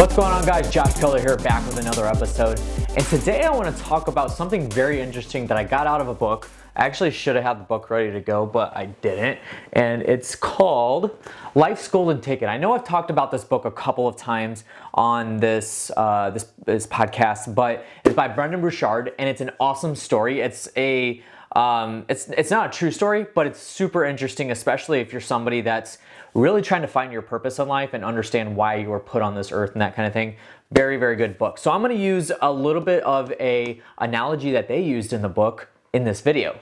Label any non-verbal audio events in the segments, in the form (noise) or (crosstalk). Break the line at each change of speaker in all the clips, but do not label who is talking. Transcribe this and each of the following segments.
What's going on, guys? Josh Culler here, back with another episode. And today I want to talk about something very interesting that I got out of a book. I actually should have had the book ready to go, but I didn't. And it's called Life's Golden Ticket. I know I've talked about this book a couple of times on this uh, this, this podcast, but it's by Brendon Burchard, and it's an awesome story. It's a um, it's it's not a true story, but it's super interesting, especially if you're somebody that's really trying to find your purpose in life and understand why you were put on this earth and that kind of thing. Very very good book. So I'm going to use a little bit of a analogy that they used in the book in this video.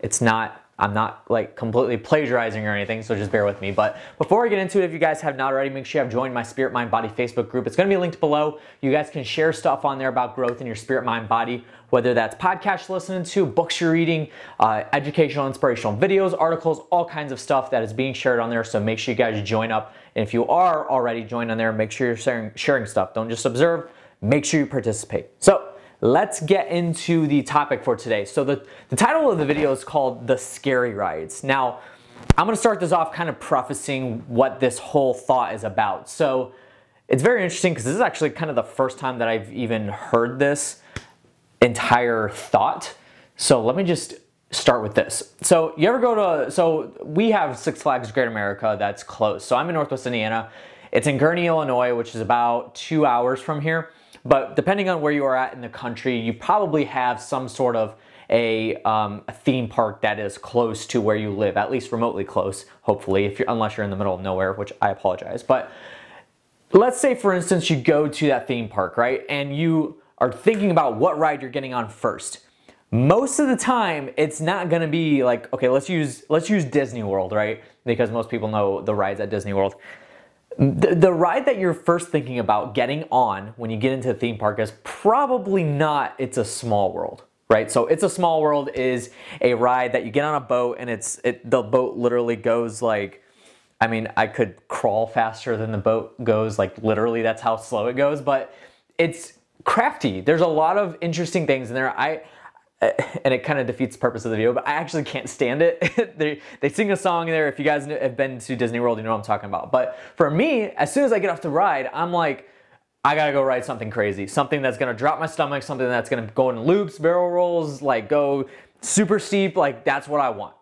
It's not I'm not like completely plagiarizing or anything, so just bear with me. But before I get into it, if you guys have not already, make sure you have joined my Spirit Mind Body Facebook group. It's gonna be linked below. You guys can share stuff on there about growth in your spirit, mind, body, whether that's podcasts you're listening to, books you're reading, uh, educational, inspirational videos, articles, all kinds of stuff that is being shared on there. So make sure you guys join up. And if you are already joined on there, make sure you're sharing, sharing stuff. Don't just observe, make sure you participate. So let's get into the topic for today. So the, the title of the video is called The Scary Rides. Now, I'm gonna start this off kind of prefacing what this whole thought is about. So it's very interesting because this is actually kind of the first time that I've even heard this entire thought. So let me just start with this. So you ever go to, so we have Six Flags Great America that's close. So I'm in Northwest Indiana. It's in Gurnee, Illinois, which is about two hours from here. But depending on where you are at in the country, you probably have some sort of a, um, a, theme park that is close to where you live, at least remotely close, hopefully, if you're, unless you're in the middle of nowhere, which I apologize. But let's say, for instance, you go to that theme park, right? And you are thinking about what ride you're getting on first. Most of the time, it's not gonna be like, okay, let's use let's use Disney World, right? Because most people know the rides at Disney World. The, ride that you're first thinking about getting on when you get into a theme park is probably not It's a Small World, right? So It's a Small World is a ride that you get on a boat and it's it, the boat literally goes like, I mean, I could crawl faster than the boat goes, like literally that's how slow it goes, but it's crafty. There's a lot of interesting things in there. I (laughs) and it kind of defeats the purpose of the video, but I actually can't stand it. (laughs) they, they sing a song there. If you guys have been to Disney World, you know what I'm talking about. But for me, as soon as I get off the ride, I'm like, I gotta go ride something crazy, something that's gonna drop my stomach, something that's gonna go in loops, barrel rolls, like go super steep. Like that's what I want.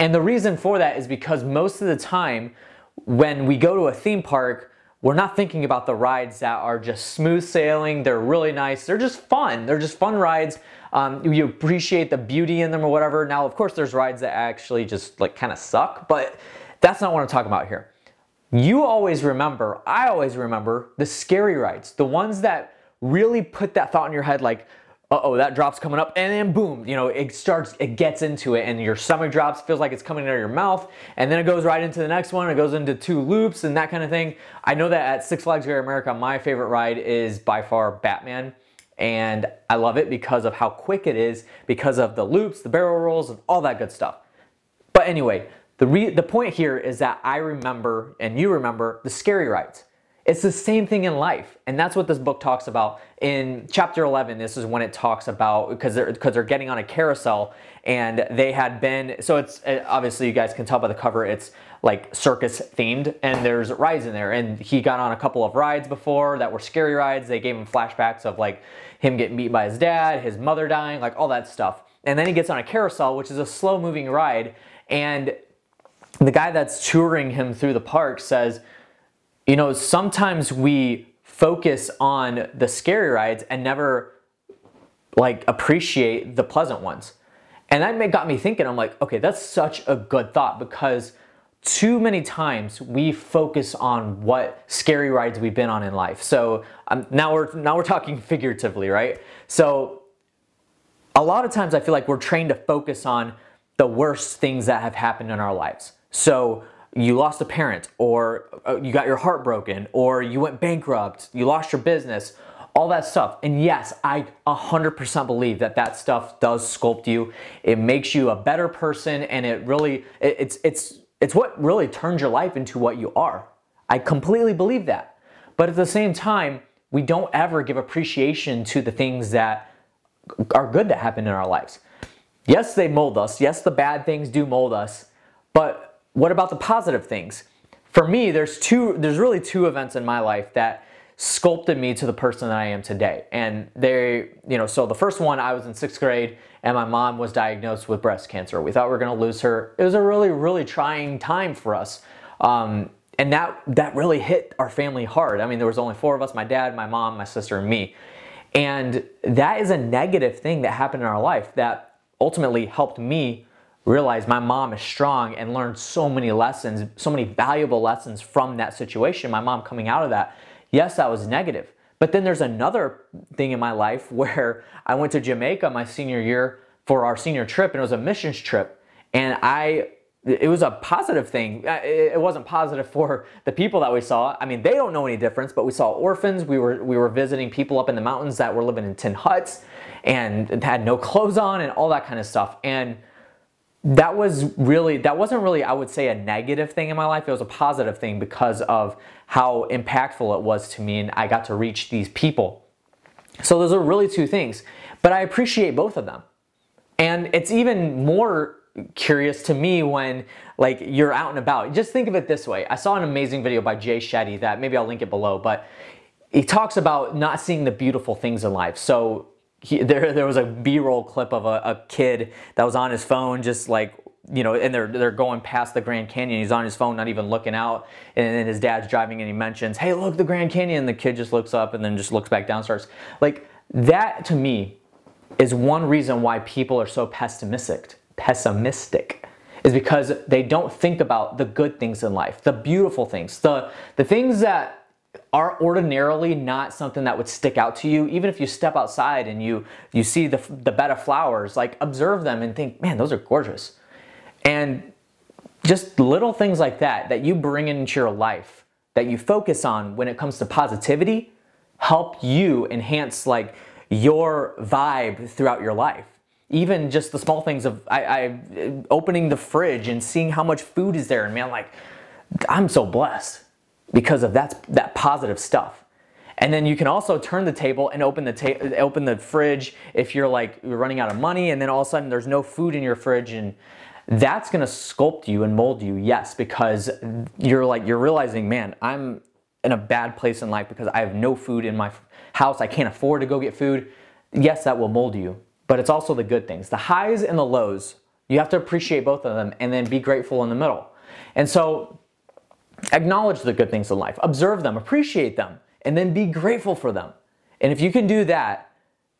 And the reason for that is because most of the time, when we go to a theme park, we're not thinking about the rides that are just smooth sailing. They're really nice. They're just fun. They're just fun rides. Um, you appreciate the beauty in them or whatever. Now, of course, there's rides that actually just like kind of suck, but that's not what I'm talking about here. You always remember, I always remember the scary rides, the ones that really put that thought in your head like, uh-oh, that drop's coming up, and then boom, you know, it starts, it gets into it, and your stomach drops, feels like it's coming out of your mouth, and then it goes right into the next one, it goes into two loops and that kind of thing. I know that at Six Flags Great America, my favorite ride is by far Batman, and I love it because of how quick it is, because of the loops, the barrel rolls, and all that good stuff. But anyway, the, re- the point here is that I remember, and you remember, the scary rides. It's the same thing in life. And that's what this book talks about. In chapter 11, this is when it talks about, because they're, because they're getting on a carousel and they had been, so it's eh, obviously you guys can tell by the cover, it's like circus themed and there's rides in there. And he got on a couple of rides before that were scary rides. They gave him flashbacks of like him getting beat by his dad, his mother dying, like all that stuff. And then he gets on a carousel, which is a slow moving ride. And the guy that's touring him through the park says, you know, sometimes we focus on the scary rides and never like appreciate the pleasant ones. And that got me thinking, I'm like, okay, that's such a good thought because too many times we focus on what scary rides we've been on in life. So um, now we're now we're talking (laughs) figuratively, right? So a lot of times I feel like we're trained to focus on the worst things that have happened in our lives. So you lost a parent, or uh, you got your heart broken, or you went bankrupt, you lost your business, all that stuff. And yes, I 100% believe that that stuff does sculpt you. It makes you a better person, and it really, it's it's it's what really turns your life into what you are. I completely believe that. But at the same time, we don't ever give appreciation to the things that are good that happen in our lives. Yes, they mold us. Yes, the bad things do mold us. But what about the positive things? For me, there's two there's really two events in my life that sculpted me to the person that I am today. And they, you know, so the first one I was in 6th grade and my mom was diagnosed with breast cancer. We thought we were going to lose her. It was a really really trying time for us. Um, and that that really hit our family hard. I mean, there was only four of us: my dad, my mom, my sister, and me. And that is a negative thing that happened in our life that ultimately helped me realize my mom is strong and learned so many lessons, so many valuable lessons from that situation. My mom coming out of that, yes, that was negative. But then there's another thing in my life (laughs) where I went to Jamaica my senior year for our senior trip, and it was a missions trip. And I it was a positive thing. Uh, it wasn't positive for the people that we saw. I mean, they don't know any difference, but we saw orphans. We were we were visiting people up in the mountains that were living in tin huts and had no clothes on and all that kind of stuff. And that was really that wasn't really I would say a negative thing in my life. It was a positive thing because of how impactful it was to me and I got to reach these people. So those are really two things. But I appreciate both of them. And it's even more curious to me when like you're out and about. Just think of it this way. I saw an amazing video by Jay Shetty that maybe I'll link it below, but he talks about not seeing the beautiful things in life. So he, there, there was a B-roll clip of a, a kid that was on his phone, just like you know, and they're they're going past the Grand Canyon. He's on his phone, not even looking out, and then his dad's driving, and he mentions, "Hey, look, the Grand Canyon." And the kid just looks up and then just looks back down. Starts like that to me is one reason why people are so pessimistic pessimistic is because they don't think about the good things in life, the beautiful things, the, the things that are ordinarily not something that would stick out to you. Even if you step outside and you you see the, the bed of flowers like observe them and think man those are gorgeous. And just little things like that that you bring into your life that you focus on when it comes to positivity help you enhance like your vibe throughout your life. Even just the small things of I, I, opening the fridge and seeing how much food is there and man like i'm so blessed because of that that positive stuff and then you can also turn the table and open the ta- open the fridge if you're like you're running out of money and then all of a sudden there's no food in your fridge and that's to sculpt you and mold you yes because you're like you're realizing man i'm in a bad place in life because i have no food in my house i can't afford to go get food yes that will mold you but it's also the good things. The highs and the lows, you have to appreciate both of them and then be grateful in the middle. And so acknowledge the good things in life, observe them, appreciate them, and then be grateful for them. And if you can do that,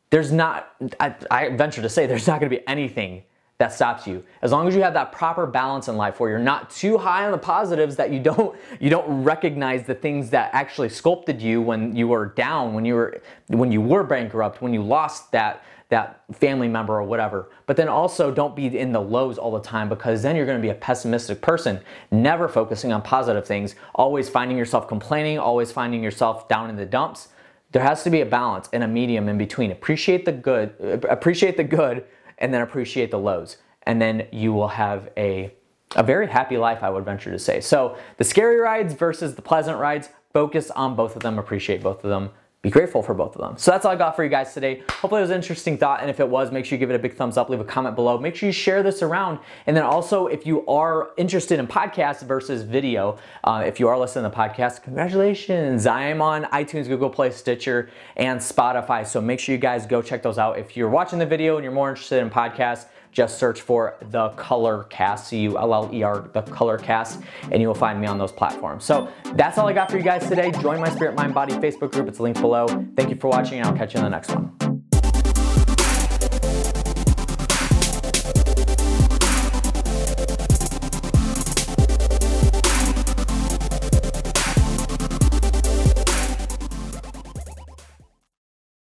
there's not, I, I venture to say, there's not gonna be anything that stops you. As long as you have that proper balance in life where you're not too high on the positives that you don't (laughs) you don't recognize the things that actually sculpted you when you were down, when you were when you were bankrupt, when you lost that that family member or whatever. But then also don't be in the lows all the time because then you're going to be a pessimistic person, never focusing on positive things, always finding yourself complaining, always finding yourself down in the dumps. There has to be a balance and a medium in between. Appreciate the good, uh, appreciate the good and then appreciate the lows. And then you will have a a very happy life, I would venture to say. So, the scary rides versus the pleasant rides, focus on both of them, appreciate both of them be grateful for both of them. So that's all I got for you guys today. Hopefully it was an interesting thought, and if it was, make sure you give it a big thumbs up, leave a comment below. Make sure you share this around, and then also if you are interested in podcasts versus video, uh, if you are listening to the podcast, congratulations! I am on iTunes, Google Play, Stitcher, and Spotify. So make sure you guys go check those out. If you're watching the video and you're more interested in podcasts, just search for the Culler Cast, C U L L E R, the Culler Cast, and you will find me on those platforms. So that's all I got for you guys today. Join my Spirit Mind Body Facebook group. It's linked below. Thank you for watching, and I'll catch you in the next one.